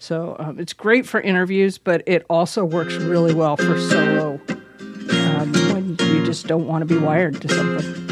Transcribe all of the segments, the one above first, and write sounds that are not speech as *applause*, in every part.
So um, it's great for interviews, but it also works really well for solo um, when you just don't want to be wired to something.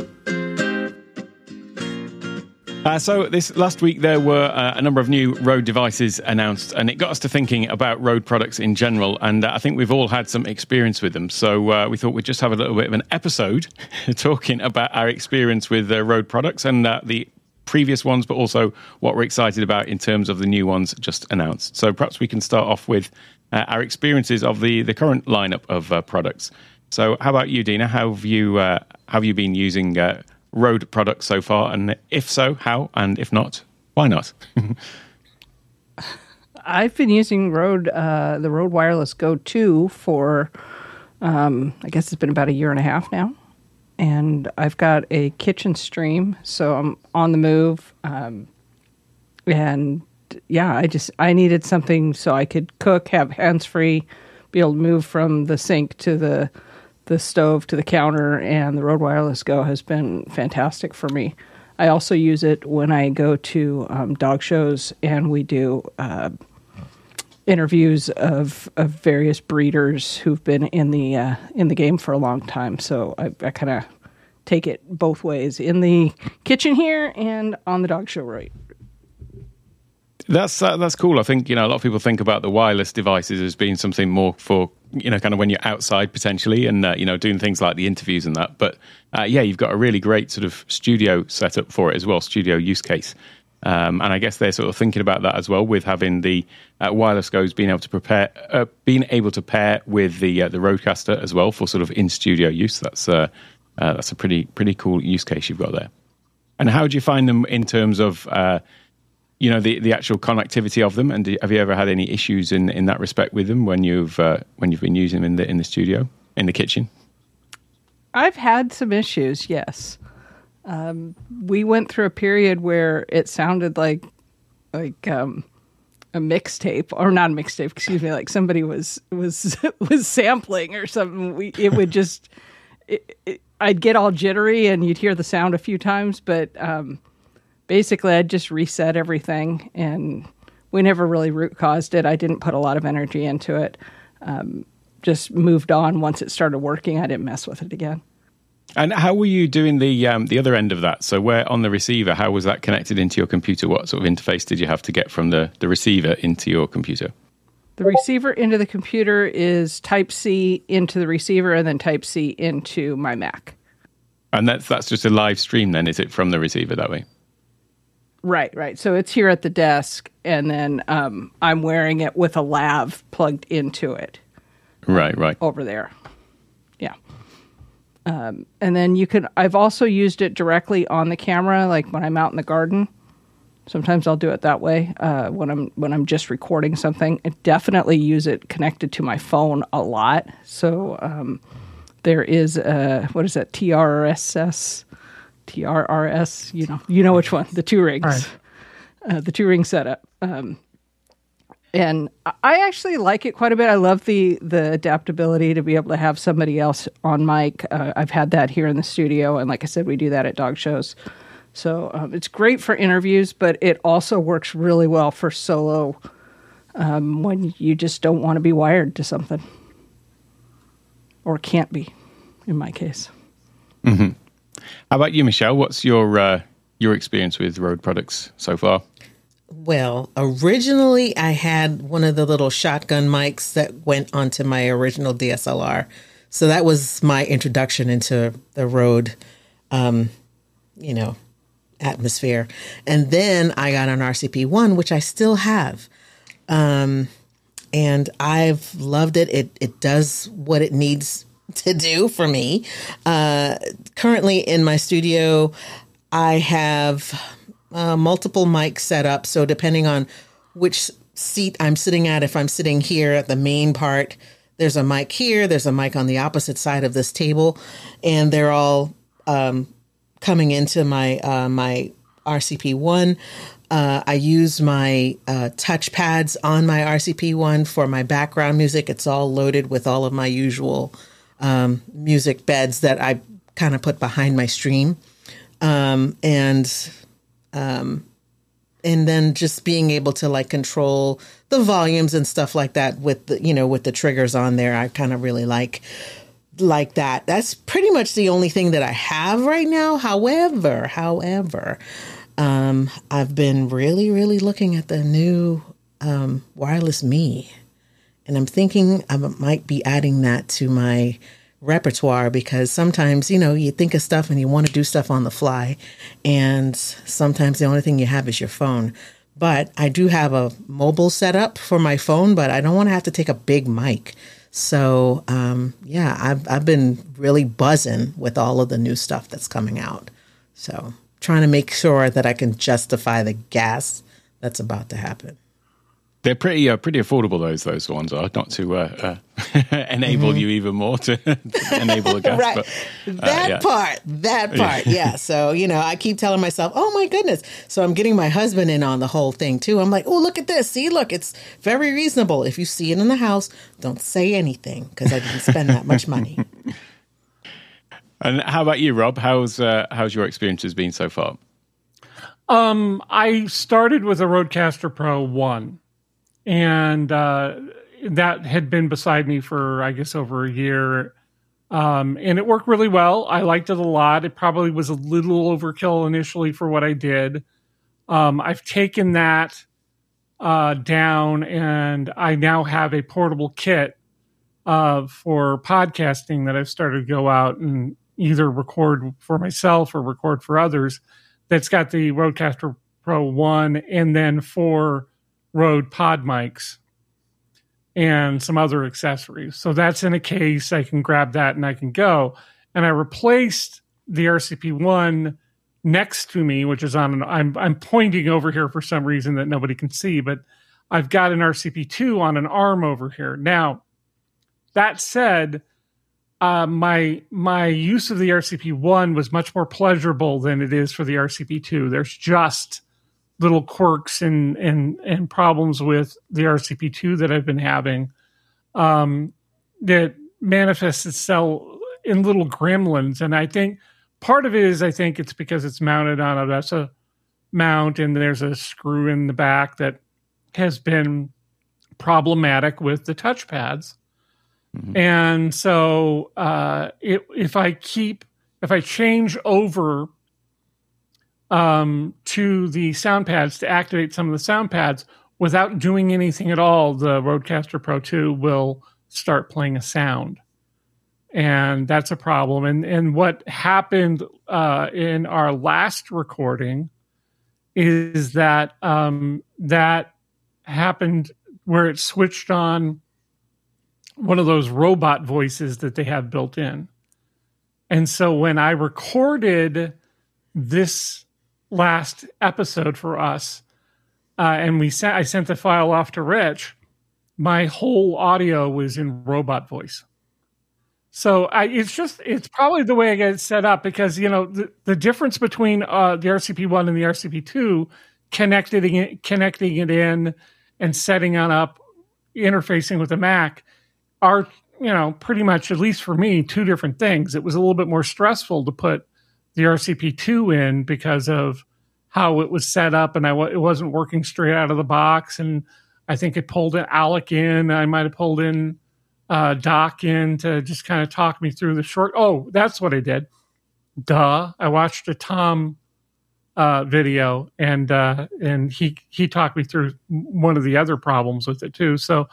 Uh, so this last week there were uh, a number of new Rode devices announced, and it got us to thinking about Rode products in general. And uh, I think we've all had some experience with them. So uh, we thought we'd just have a little bit of an episode *laughs* talking about our experience with uh, Rode products and uh, the previous ones, but also what we're excited about in terms of the new ones just announced. So perhaps we can start off with our experiences of the the current lineup of products. So how about you, Dina? How have you have you been using? Rode products so far? And if so, how? And if not, why not? *laughs* I've been using Rode, uh, the Rode Wireless Go 2 for, um, I guess it's been about a year and a half now. And I've got a kitchen stream, so I'm on the move. Um, and yeah, I just, I needed something so I could cook, have hands free, be able to move from the sink to the the stove to the counter, and the Rode Wireless Go has been fantastic for me. I also use it when I go to um, dog shows and we do uh, interviews of, of various breeders who've been in the uh, in the game for a long time. So I, I kind of take it both ways in the kitchen here and on the dog show right that's uh, that's cool. I think you know a lot of people think about the wireless devices as being something more for you know kind of when you're outside potentially and uh, you know doing things like the interviews and that. But uh, yeah, you've got a really great sort of studio setup for it as well, studio use case. Um, and I guess they're sort of thinking about that as well with having the uh, wireless goes being able to prepare, uh, being able to pair with the uh, the Rodecaster as well for sort of in studio use. That's that's a pretty pretty cool use case you've got there. And how do you find them in terms of you know the, the actual connectivity of them and do, have you ever had any issues in, in that respect with them when you've uh, when you've been using them in the in the studio in the kitchen i've had some issues yes um, we went through a period where it sounded like like um, a mixtape or not a mixtape excuse me like somebody was was *laughs* was sampling or something we it would just *laughs* it, it, i'd get all jittery and you'd hear the sound a few times but um, basically I just reset everything and we never really root caused it. I didn't put a lot of energy into it. Um, just moved on once it started working. I didn't mess with it again. And how were you doing the um, the other end of that? So where on the receiver, how was that connected into your computer? What sort of interface did you have to get from the, the receiver into your computer? The receiver into the computer is Type C into the receiver, and then Type C into my Mac. And that's that's just a live stream, then, is it from the receiver that way? Right, right. So it's here at the desk, and then um, I'm wearing it with a lav plugged into it. Right, right. Over there. Um, and then you can, I've also used it directly on the camera, like when I'm out in the garden. Sometimes I'll do it that way uh, when I'm when I'm just recording something. I definitely use it connected to my phone a lot. So um, there is a what is that TRSS TRRS, you know, you know which one, the two rings, right. uh, the two ring setup. Um, and I actually like it quite a bit. I love the the adaptability to be able to have somebody else on mic. Uh, I've had that here in the studio, and like I said, we do that at dog shows. So um, it's great for interviews, but it also works really well for solo um, when you just don't want to be wired to something or can't be, in my case. Mm-hmm. How about you, Michelle? What's your uh, your experience with Rode products so far? Well, originally I had one of the little shotgun mics that went onto my original DSLR. So that was my introduction into the Rode, um, you know, atmosphere. And then I got an RCP one, which I still have. Um, and I've loved it. It it does what it needs to do for me. Uh, currently in my studio, I have uh, multiple mic set up. So depending on which seat I'm sitting at, if I'm sitting here at the main part, there's a mic here, there's a mic on the opposite side of this table, and they're all um, coming into my uh, my RCP one. Uh, I use my uh, touch pads on my RCP one for my background music. It's all loaded with all of my usual um, music beds that I kind of put behind my stream. Um, and um, and then just being able to like control the volumes and stuff like that with the you know with the triggers on there i kind of really like like that. That's pretty much the only thing that i have right now. However however um, i've been really really looking at the new um, wireless me. And i'm thinking i might be adding that to my repertoire because sometimes you know you think of stuff and you want to do stuff on the fly and sometimes the only thing you have is your phone. But i do have a mobile setup for my phone but i don't want to have to take a big mic. So um, yeah I've, I've been really buzzing with all of the new stuff that's coming out. So trying to make sure that i can justify the gas that's about to happen they're pretty uh, pretty affordable. Those those ones are not to uh, uh, *laughs* enable mm-hmm. you even more to *laughs* enable a guest. right, but, uh, that yeah. part, that part, yeah. So you know, I keep telling myself, "Oh my goodness!" So I'm getting my husband in on the whole thing too. I'm like, "Oh, look at this! See, look, it's very reasonable. If you see it in the house, don't say anything because I didn't spend that much money." *laughs* And how about you, Robb? How's uh, how's your experiences been so far? Um, I started with a Rodecaster Pro One and uh, that had been beside me for I guess over a year. Um, and it worked really well. I liked it a lot. It probably was a little overkill initially for what I did. Um, I've taken that uh, down, and I now have a portable kit uh, for podcasting that I've started to go out and either record for myself or record for others. That's got the Rodecaster Pro One, and then for Rode pod mics and some other accessories. So that's in a case. I can grab that and I can go. And I replaced the RCP one next to me, which is on an I'm I'm pointing over here for some reason that nobody can see, but I've got an RCP two on an arm over here. Now, that said, uh, my my use of the RCP one was much more pleasurable than it is for the RCP two. There's just little quirks and and and problems with the RCP2 that I've been having um, that manifests itself in little gremlins. And I think part of it is I think it's because it's mounted on a VESA mount and there's a screw in the back that has been problematic with the touchpads. Mm-hmm. And so uh, it, if I keep if I change over um, to the sound pads to activate some of the sound pads without doing anything at all. The Rodecaster Pro 2 will start playing a sound. And that's a problem. And and what happened uh, in our last recording is that um, that happened where it switched on one of those robot voices that they have built in. And so when I recorded this last episode for us, uh, and we sent I sent the file off to Rich. My whole audio was in robot voice. So I, it's just it's probably the way I get it set up because you know the, the difference between uh, the RCP one and the RCP two connecting it, connecting it in and setting it up interfacing with the Mac are you know pretty much at least for me two different things. It was a little bit more stressful to put the RCP2 in because of how it was set up and I w- it wasn't working straight out of the box. And I think it pulled Alec in. I might have pulled in uh, Doc in to just kind of talk me through the short. Oh, that's what I did. Duh. I watched a Tom uh, video and uh, and he he talked me through one of the other problems with it too. So,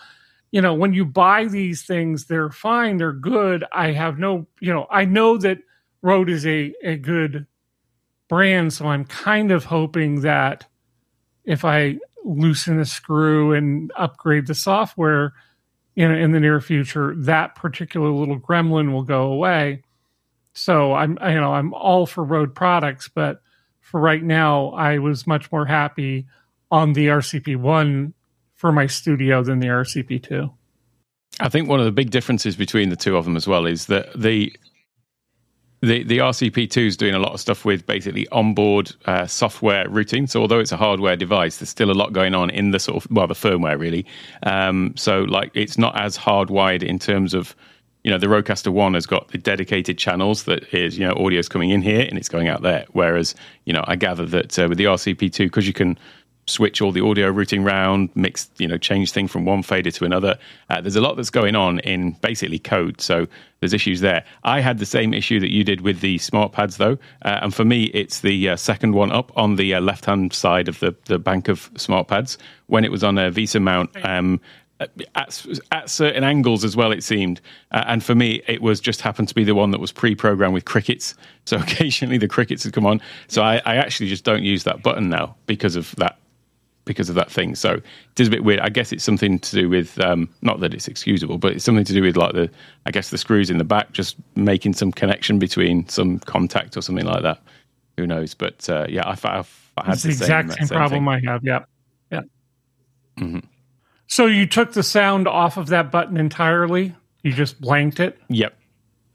you know, when you buy these things, they're fine, they're good. I have no, you know, I know that Rode is a, a good brand, so I'm kind of hoping that if I loosen a screw and upgrade the software in, in the near future, that particular little gremlin will go away. So I'm you know I'm all for Rode products, but for right now, I was much more happy on the RCP one for my studio than the RCP two. I think one of the big differences between the two of them as well is that the the, the RCP2 is doing a lot of stuff with basically onboard uh, software routing. So although it's a hardware device, there's still a lot going on in the sort of well the firmware really. Um, so like it's not as hardwired in terms of you know the Rodecaster One has got the dedicated channels that is you know audio's coming in here and it's going out there. Whereas you know I gather that uh, with the RCP2 because you can switch all the audio routing round, mix, you know, change thing from one fader to another. Uh, there's a lot that's going on in basically code. So there's issues there. I had the same issue that you did with the smart pads, though. Uh, and for me, it's the uh, second one up on the uh, left hand side of the, the bank of smart pads when it was on a VESA mount. Um, at, at certain angles as well, it seemed. Uh, and for me, it was just happened to be the one that was pre-programmed with crickets. *laughs* So occasionally the crickets had come on. So I, I actually just don't use that button now because of that because of that thing. So it is a bit weird. I guess it's something to do with um, not that it's excusable, but it's something to do with like the I guess the screws in the back just making some connection between some contact or something like that. Who knows? But uh, yeah, I've, I've I had the, the exact same, same problem thing. I have. Yeah, yeah. Mm-hmm. So you took the sound off of that button entirely? You just blanked it? Yep.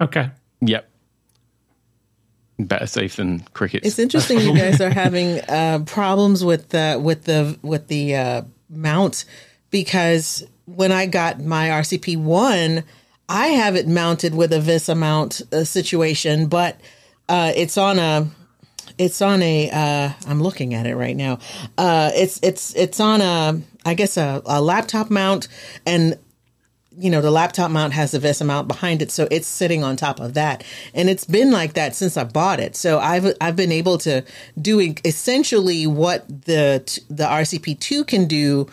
Okay. Yep. Better safe than crickets. It's interesting you guys are having *laughs* uh, problems with the with the with the uh, mount because when I got my RCP one, I have it mounted with a VESA mount uh, situation, but uh, it's on a it's on a uh, I'm looking at it right now. Uh, it's it's it's on a I guess a, a laptop mount and you know the laptop mount has the VESA mount behind it, so it's sitting on top of that, and it's been like that since I bought it. So I've I've been able to do essentially what the the RCP two can do,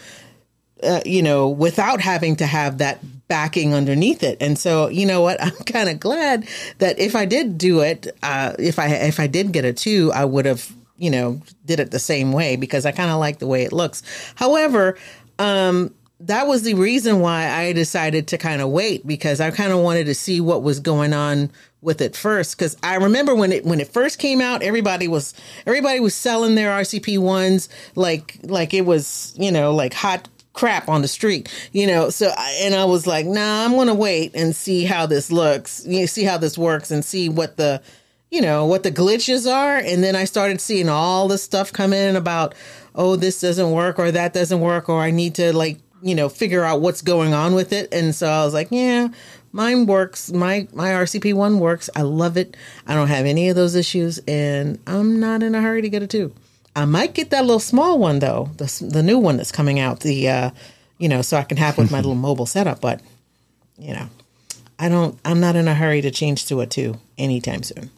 uh, you know, without having to have that backing underneath it. And so, you know what? *laughs* I'm kind of glad that if I did do it, uh, if I if I did get a two, I would have you know did it the same way because I kind of like the way it looks. However, um, that was the reason why I decided to kind of wait because I kind of wanted to see what was going on with it first because I remember when it when it first came out everybody was everybody was selling their RCP ones like like it was you know like hot crap on the street, you know. So, and I was like, nah, I'm to wait and see how this looks, you know, see how this works and see what the, you know, what the glitches are. And then I started seeing all the stuff come in about, oh, this doesn't work or that doesn't work or I need to like, you know, figure out what's going on with it. And so I was like, yeah, mine works. My my RCP one works. I love it. I don't have any of those issues, and I'm not in a hurry to get a two. I might get that little small one though, the the new one that's coming out. The uh, you know, so I can have with my *laughs* little mobile setup. But you know, I don't. I'm not in a hurry to change to a two anytime soon.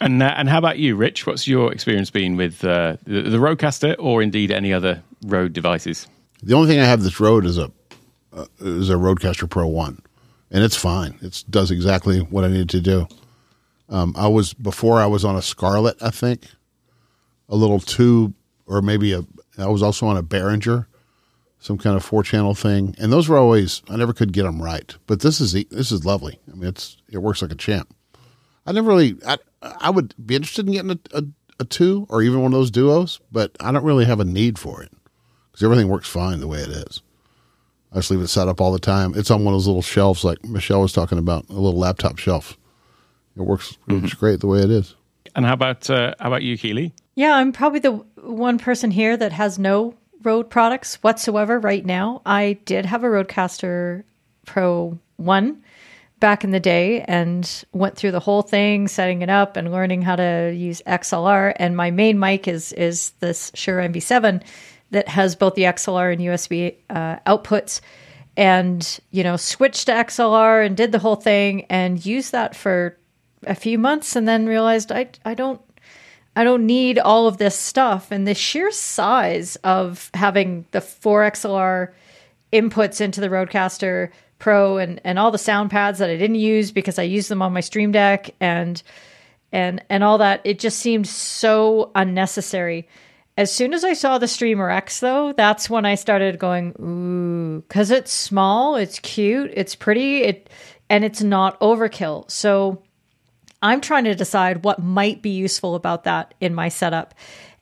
And uh, and how about you, Rich? What's your experience been with uh, the, the Rodecaster, or indeed any other Rode devices? The only thing I have this Rode is a uh, is a Rodecaster Pro One, and it's fine. It does exactly what I needed to do. Um, I was before I was on a Scarlett, I think, a little tube, or maybe a. I was also on a Behringer, some kind of four channel thing, and those were always I never could get them right. But this is this is lovely. I mean, it's it works like a champ. I never really. I I would be interested in getting a, a, a two or even one of those duos, but I don't really have a need for it because everything works fine the way it is. I just leave it set up all the time. It's on one of those little shelves, like Michelle was talking about, a little laptop shelf. It works, mm-hmm. works great the way it is. And how about uh, how about you, Keely? Yeah, I'm probably the one person here that has no Rode products whatsoever right now. I did have a Rodecaster Pro 1 back in the day and went through the whole thing, setting it up and learning how to use XLR. And my main mic is is this Shure MV7 that has both the XLR and USB uh, outputs. And you know, switched to XLR and did the whole thing and used that for a few months, and then realized I I don't I don't need all of this stuff. And the sheer size of having the four XLR inputs into the Rodecaster Pro and, and all the sound pads that I didn't use because I used them on my Stream Deck and and and all that, it just seemed so unnecessary. As soon as I saw the Streamer X, though, that's when I started going, ooh, because it's small, it's cute, it's pretty, it and it's not overkill. So I'm trying to decide what might be useful about that in my setup.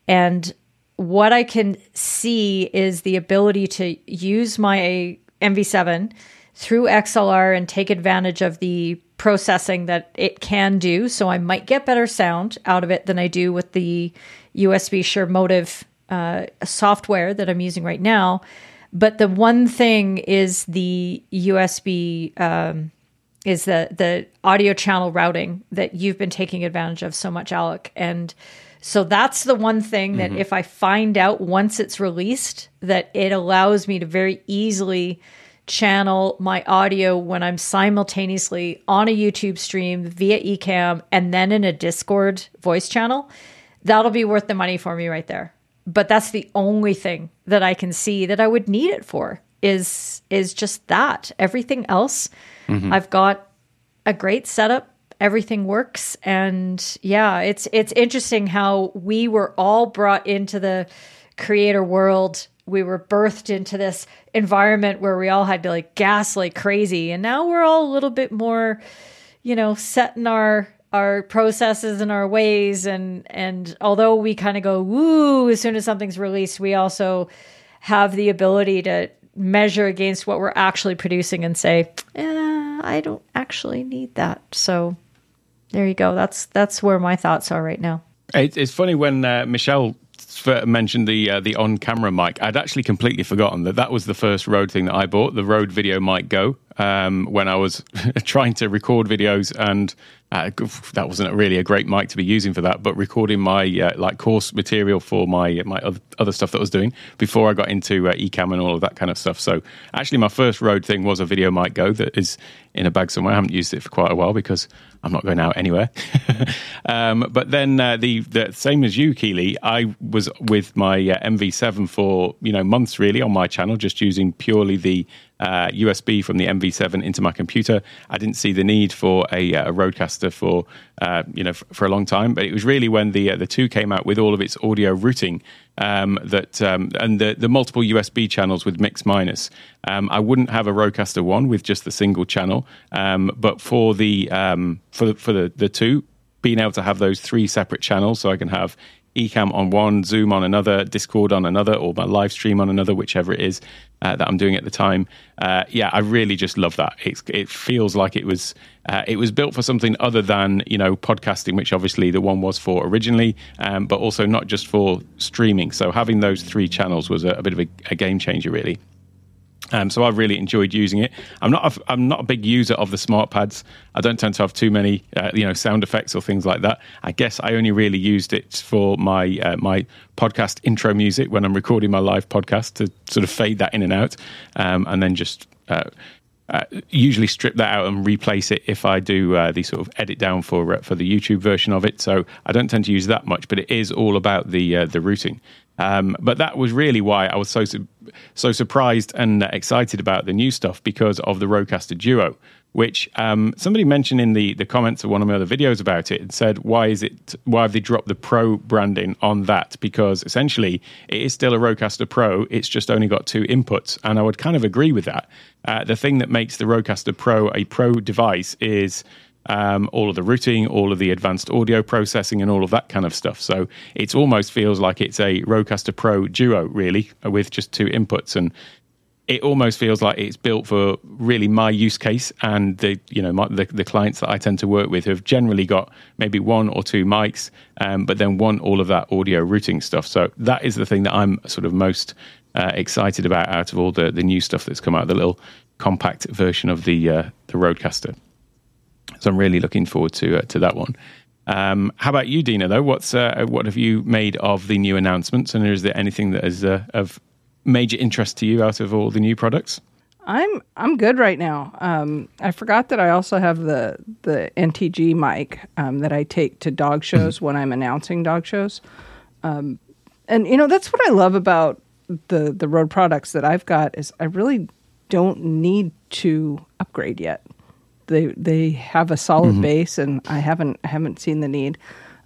And what I can see is the ability to use my MV7 through XLR and take advantage of the processing that it can do. So I might get better sound out of it than I do with the USB Shure MOTIV uh, software that I'm using right now. But the one thing is the USB um, is the the audio channel routing that you've been taking advantage of so much, Alec. And So that's the one thing that if I find out once it's released, that it allows me to very easily channel my audio when I'm simultaneously on a YouTube stream via Ecamm and then in a Discord voice channel. That'll be worth the money for me right there. But that's the only thing that I can see that I would need it for is is just that. Everything else, mm-hmm. I've got a great setup. Everything works. And yeah it's it's interesting how we were all brought into the creator world. We were birthed into this environment where we all had to like gas like crazy. And now we're all a little bit more you know set in our our processes and our ways and and although we kind of go woo as soon as something's released we also have the ability to measure against what we're actually producing and say eh, i don't actually need that so there you go. That's that's where my thoughts are right now. It's funny when uh, Michelle mentioned the uh, the on camera mic. I'd actually completely forgotten that that was the first Rode thing that I bought, the Rode Video Mic Go. Um, when I was *laughs* trying to record videos, and uh, that wasn't really a great mic to be using for that, but recording my uh, like course material for my my other, stuff that I was doing before I got into uh, Ecamm and all of that kind of stuff. So actually, my first Rode thing was a Video Mic Go that is in a bag somewhere. I haven't used it for quite a while because I'm not going out anywhere. *laughs* um, but then uh, the the same as you, Keely, I was with my uh, MV7 for you know months really on my channel, just using purely the uh, USB from the MV7 into my computer. I didn't see the need for a, a Rodecaster for uh, you know f- for a long time, but it was really when the uh, the two came out with all of its audio routing um, that um, and the the multiple USB channels with mix minus. Um, I wouldn't have a Rodecaster one with just the single channel, um, but for the um, for for the the two being able to have those three separate channels, so I can have Ecamm on one, Zoom on another, Discord on another, or my live stream on another, whichever it is uh, that I'm doing at the time. Uh, yeah, I really just love that. It's, it feels like it was uh, it was built for something other than you know podcasting, which obviously the one was for originally, um, but also not just for streaming. So having those three channels was a, a bit of a, a game changer, really. Um, so I've really enjoyed using it. I'm not a, I'm not a big user of the smart pads. I don't tend to have too many uh, you know sound effects or things like that. I guess I only really used it for my uh, my podcast intro music when I'm recording my live podcast to sort of fade that in and out, um, and then just. Uh, uh, usually strip that out and replace it if I do uh, the sort of edit down for uh, for the YouTube version of it. So I don't tend to use that much, but it is all about the the routing. Um, but that was really why I was so su- so surprised and excited about the new stuff because of the Rodecaster Duo, which um, somebody mentioned in the the comments of one of my other videos about it and said, why is it why have they dropped the Pro branding on that? Because essentially it is still a Rodecaster Pro, it's just only got two inputs, and I would kind of agree with that. Uh, the thing that makes the Rodecaster Pro a pro device is um, all of the routing, all of the advanced audio processing, and all of that kind of stuff. So it almost feels like it's a Rodecaster Pro Duo, really, with just two inputs. And it almost feels like it's built for really my use case and the you know my, the, the clients that I tend to work with have generally got maybe one or two mics, um, but then want all of that audio routing stuff. So that is the thing that I'm sort of most uh, excited about out of all the the new stuff that's come out. The little compact version of the uh, the Rodecaster. So I'm really looking forward to uh, to that one. Um, how about you, Dina? Though, what's uh, what have you made of the new announcements, and is there anything that is uh, of major interest to you out of all the new products? I'm I'm good right now. Um, I forgot that I also have the the NTG mic um, that I take to dog shows when I'm announcing dog shows, um, and you know that's what I love about the the Rode products that I've got is I really don't need to upgrade yet. They they have a solid base, and I haven't I haven't seen the need.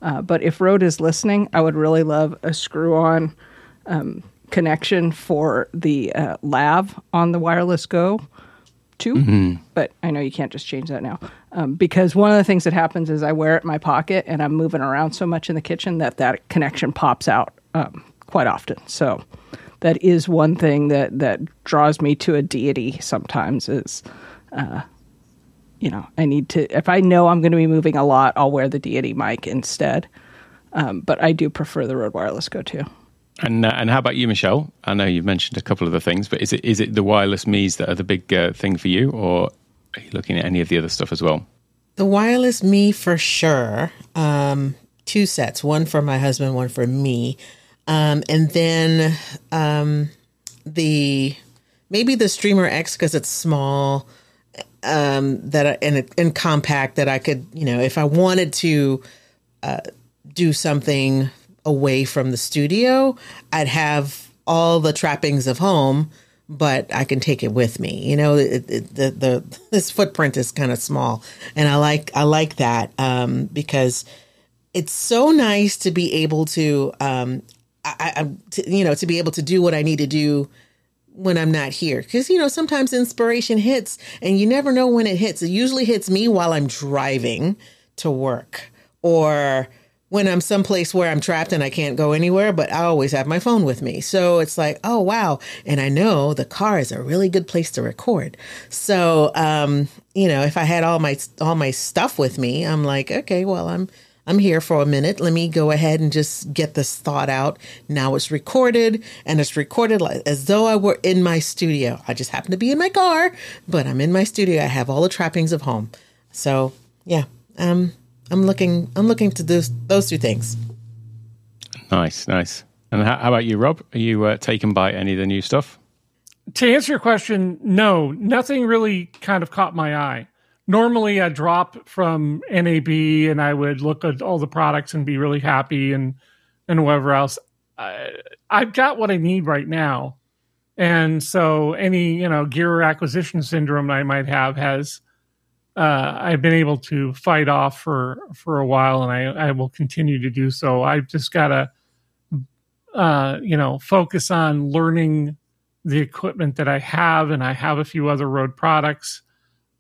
Uh, but if Rode is listening, I would really love a screw on connection for the uh, lav on the wireless go 2 but i know you can't just change that now. Um, because one of the things that happens is i wear it in my pocket and i'm moving around so much in the kitchen that that connection pops out um, quite often. So that is one thing that that draws me to a deity sometimes is uh, you know i need to if i know i'm going to be moving a lot i'll wear the deity mic instead um, but i do prefer the Rode wireless go 2 And uh, and how about you, Michelle? I know you've mentioned a couple of the things, but is it is it the wireless Mi's that are the big uh, thing for you, or are you looking at any of the other stuff as well? The wireless me for sure. Um, two sets, one for my husband, one for me. Um, and then um, the maybe the Streamer X because it's small um, that and and compact that I could you know if I wanted to uh, do something away from the studio, I'd have all the trappings of home, but I can take it with me. You know, it, it, the the *laughs* this footprint is kind of small, and I like I like that um, because it's so nice to be able to um, I, I to, you know to be able to do what I need to do when I'm not here. Because, you know, sometimes inspiration hits and you never know when it hits. It usually hits me while I'm driving to work or when I'm someplace where I'm trapped and I can't go anywhere, but I always have my phone with me. So it's like, oh, wow. And I know the car is a really good place to record. So, um, you know, if I had all my, all my stuff with me, I'm like, okay, well, I'm, I'm here for a minute. Let me go ahead and just get this thought out. Now it's recorded and it's recorded like, as though I were in my studio. I just happen to be in my car, but I'm in my studio. I have all the trappings of home. So yeah, um, I'm looking, I'm looking to do those two things. Nice, nice. And how, how about you, Robb? Are you uh, taken by any of the new stuff? To answer your question, no, nothing really kind of caught my eye normally I drop from NAB and I would look at all the products and be really happy and and whatever else. I, I've got what I need right now, and so any you know gear acquisition syndrome I might have has uh, I've been able to fight off for for a while, and I I will continue to do so. I've just got to uh, you know focus on learning the equipment that I have, and I have a few other Rode products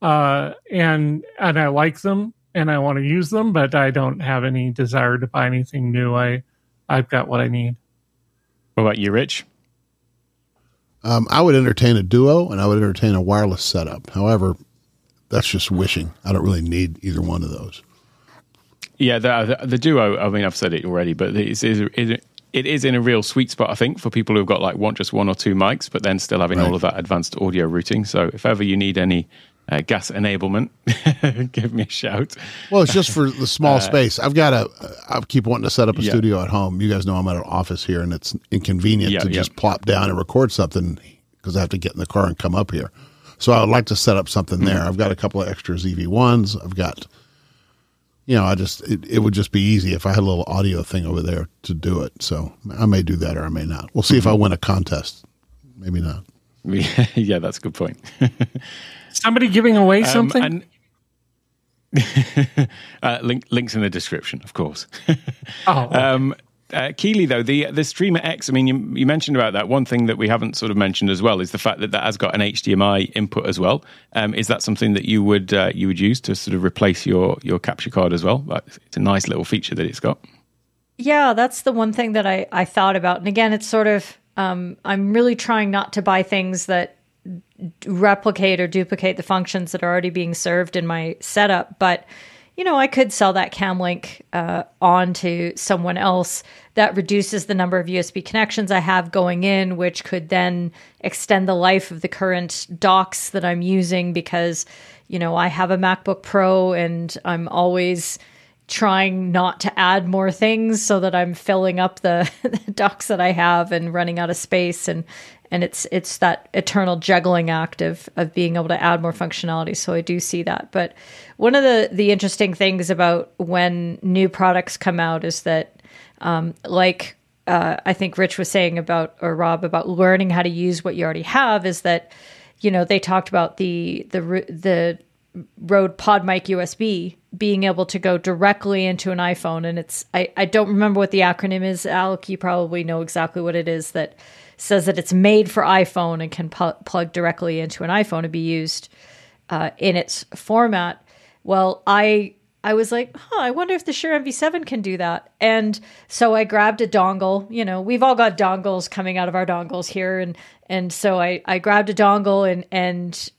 uh, and and I like them and I want to use them, but I don't have any desire to buy anything new. I I've got what I need. What about you, Rich? Um, I would entertain a duo and I would entertain a wireless setup. However, that's just wishing. I don't really need either one of those. Yeah, the, the, the duo. I mean, I've said it already, but it's, it's, it, it is in a real sweet spot, I think, for people who've got like one just one or two mics, but then still having right. all of that advanced audio routing. So if ever you need any uh, gas enablement, *laughs* give me a shout. Well, it's just for the small uh, space. I've got a. I keep wanting to set up a yeah. studio at home. You guys know I'm at an office here, and it's inconvenient yeah, to yeah. just plop down and record something because I have to get in the car and come up here. So I would like to set up something there. I've got a couple of extra ZV ones. I've got, you know, I just it, it, would just be easy if I had a little audio thing over there to do it. So I may do that or I may not. We'll see if I mm-hmm. win a contest. Maybe not. *laughs* yeah, that's a good point. *laughs* Somebody giving away um, something? Um, and, *laughs* uh, link, links in the description, of course. *laughs* oh, okay. um, uh, Keely, though the the Streamer X, I mean, you, you, mentioned about that. One thing that we haven't sort of mentioned as well is the fact that that has got an HDMI input as well. Um, is that something that you would uh, you would use to sort of replace your your capture card as well? It's a nice little feature that it's got. Yeah, that's the one thing that I I thought about. And again, it's sort of um, I'm really trying not to buy things that replicate or duplicate the functions that are already being served in my setup. But you know, I could sell that CamLink uh, on to someone else. That reduces the number of USB connections I have going in, which could then extend the life of the current docks that I'm using because, you know, I have a MacBook Pro and I'm always trying not to add more things so that I'm filling up the, *laughs* the docks that I have and running out of space and and it's it's that eternal juggling act of of being able to add more functionality so i do see that but one of the the interesting things about when new products come out is that um, like uh, i think rich was saying about or rob about learning how to use what you already have is that you know they talked about the the the Rode PodMic USB being able to go directly into an iPhone. And it's, I, I don't remember what the acronym is. Alec, you probably know exactly what it is that says that it's made for iPhone and can pu- plug directly into an iPhone to be used uh, in its format. Well, I I was like, huh, I wonder if the Shure MV7 can do that. And so I grabbed a dongle. You know, we've all got dongles coming out of our dongles here, and and so I I grabbed a dongle and and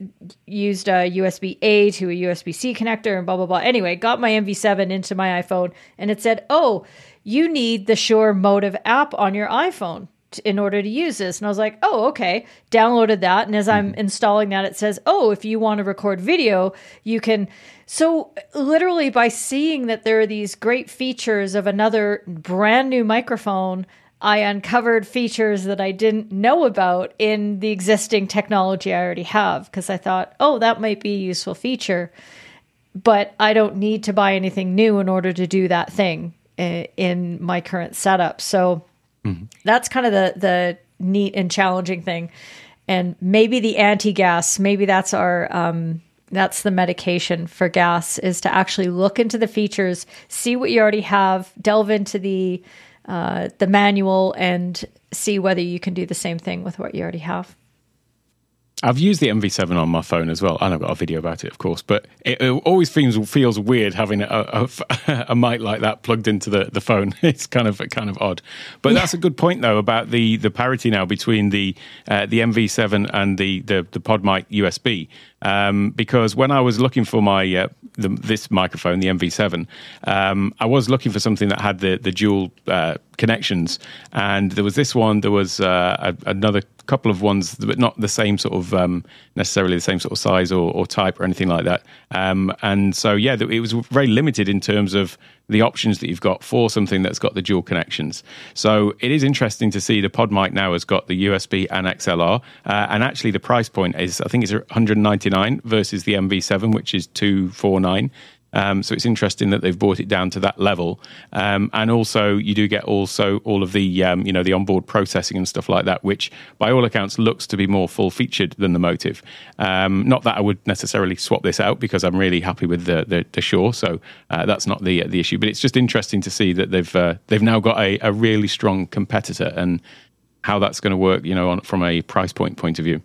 used a USB A to a USB C connector and blah blah blah. Anyway, got my MV7 into my iPhone, and it said, oh, you need the Shure MOTIV app on your iPhone. T- in order to use this. And I was like, oh, okay. Downloaded that. And as I'm mm-hmm. installing that, it says, oh, if you want to record video, you can. So, literally, by seeing that there are these great features of another brand new microphone, I uncovered features that I didn't know about in the existing technology I already have because I thought, oh, that might be a useful feature. But I don't need to buy anything new in order to do that thing eh, in my current setup. So, that's kind of the the neat and challenging thing. And maybe the anti-gas maybe that's our um that's the medication for gas is to actually look into the features see what you already have delve into the uh, the manual and see whether you can do the same thing with what you already have I've used the MV7 on my phone as well, and I've got a video about it, of course. But it, it always feels feels weird having a, a, a *laughs* mic like that plugged into the, the phone. *laughs* It's kind of kind of odd. But that's a good point, though, about the, the parity now between the uh, the MV7 and the the, the PodMic USB. Um, because when I was looking for my uh, the, this microphone, the MV7, um, I was looking for something that had the the dual uh, connections, and there was this one. There was uh, a, another couple of ones, but not the same sort of um, necessarily the same sort of size or, or type or anything like that. Um, and so, yeah, it was very limited in terms of the options that you've got for something that's got the dual connections. So it is interesting to see the PodMic now has got the USB and XLR, uh, and actually the price point is I think it's 199 versus the MV7, which is 249. Um, so it's interesting that they've brought it down to that level, um, and also you do get also all of the um, you know the onboard processing and stuff like that, which by all accounts looks to be more full featured than the MOTIV. Um, not that I would necessarily swap this out because I'm really happy with the the, the Shure, so uh, that's not the the issue. But it's just interesting to see that they've uh, they've now got a, a really strong competitor and how that's going to work, you know, on, from a price point point of view.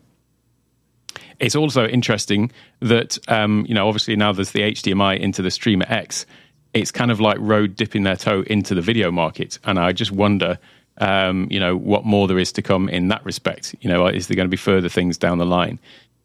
It's also interesting that um, you know, obviously now there's the HDMI into the Streamer X. It's kind of like Rode dipping their toe into the video market, and I just wonder, um, you know, what more there is to come in that respect. You know, is there going to be further things down the line?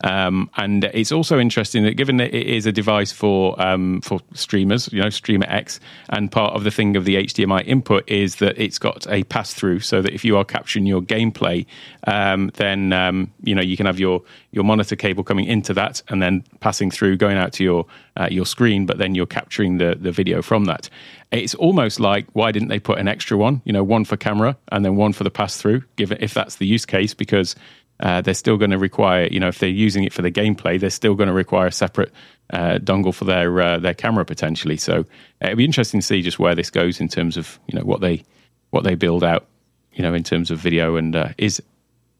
Um, and it's also interesting that given that it is a device for um, for streamers, you know, Streamer X, and part of the thing of the HDMI input is that it's got a pass through, so that if you are capturing your gameplay, um, then um, you know you can have your your monitor cable coming into that and then passing through, going out to your uh, your screen, but then you're capturing the the video from that. It's almost like why didn't they put an extra one? You know, one for camera and then one for the pass through, given if that's the use case, because uh, they're still going to require, you know, if they're using it for the gameplay, they're still going to require a separate uh, dongle for their uh, their camera potentially. So uh, it'd be interesting to see just where this goes in terms of you know what they what they build out, you know, in terms of video and uh, is.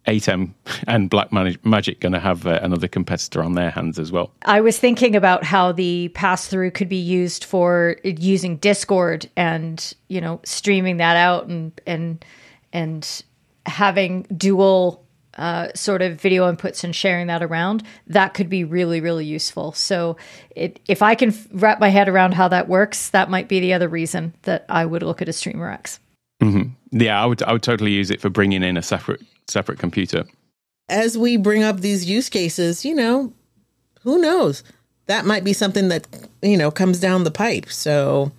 8M *laughs* and Black Magic going to have uh, another competitor on their hands as well. I was thinking about how the pass through could be used for using Discord and you know streaming that out and and and having dual uh, sort of video inputs and sharing that around. That could be really really useful. So it, if I can wrap my head around how that works, that might be the other reason that I would look at a Streamer X. Yeah, I would I would totally use it for bringing in a separate separate computer. As we bring up these use cases, you know, who knows? That might be something that, you know, comes down the pipe. So,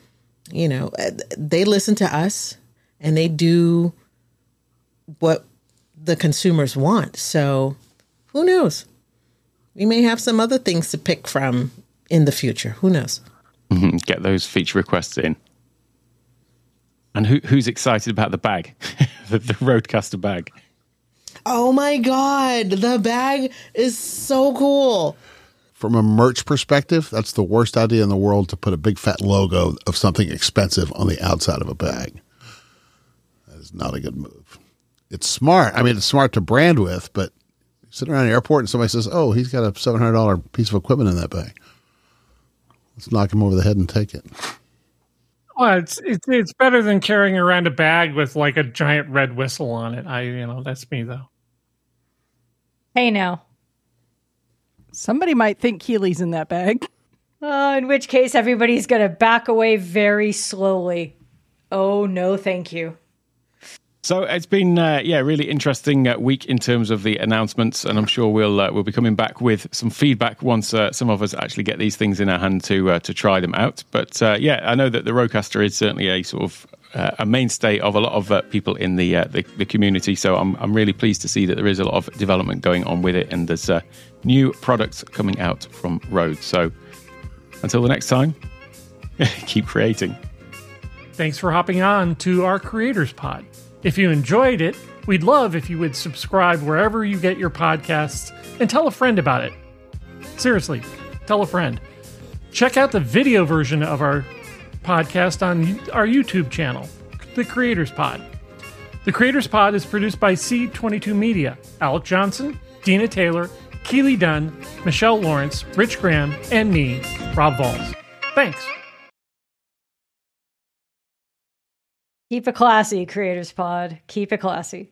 you know, uh, they listen to us and they do what the consumers want. So, who knows? We may have some other things to pick from in the future. Who knows? Mhm, Get those feature requests in. And who who's excited about the bag, *laughs* the, the Rodecaster bag? Oh my God. The bag is so cool. From a merch perspective, that's the worst idea in the world to put a big fat logo of something expensive on the outside of a bag. That is not a good move. It's smart. I mean, it's smart to brand with, but you sit around the airport and somebody says, "Oh, he's got a seven hundred dollar piece of equipment in that bag." Let's knock him over the head and take it. Well, it's, it's it's better than carrying around a bag with like a giant red whistle on it. I you know that's me though. Hey now. Somebody might think Keely's in that bag. Uh, in which case, everybody's going to back away very slowly. Oh, no, thank you. So it's been uh, yeah really interesting uh, week in terms of the announcements, and I'm sure we'll uh, we'll be coming back with some feedback once uh, some of us actually get these things in our hand to uh, to try them out. But uh, yeah, I know that the Rodecaster is certainly a sort of a mainstay of a lot of people in the, the, the community. So I'm I'm really pleased to see that there is a lot of development going on with it, and there's new products coming out from Rode. So until the next time, *laughs* keep creating. Thanks for hopping on to our Creators Pod. If you enjoyed it, we'd love if you would subscribe wherever you get your podcasts and tell a friend about it. Seriously, tell a friend. Check out the video version of our podcast on our YouTube channel, The Creators Pod. The Creators Pod is produced by C22 Media, Alec Johnson, Dina Taylor, Keely Dunn, Michelle Lawrence, Rich Graham, and me, Robb Vaules. Thanks. Keep it classy, Creators Pod. Keep it classy.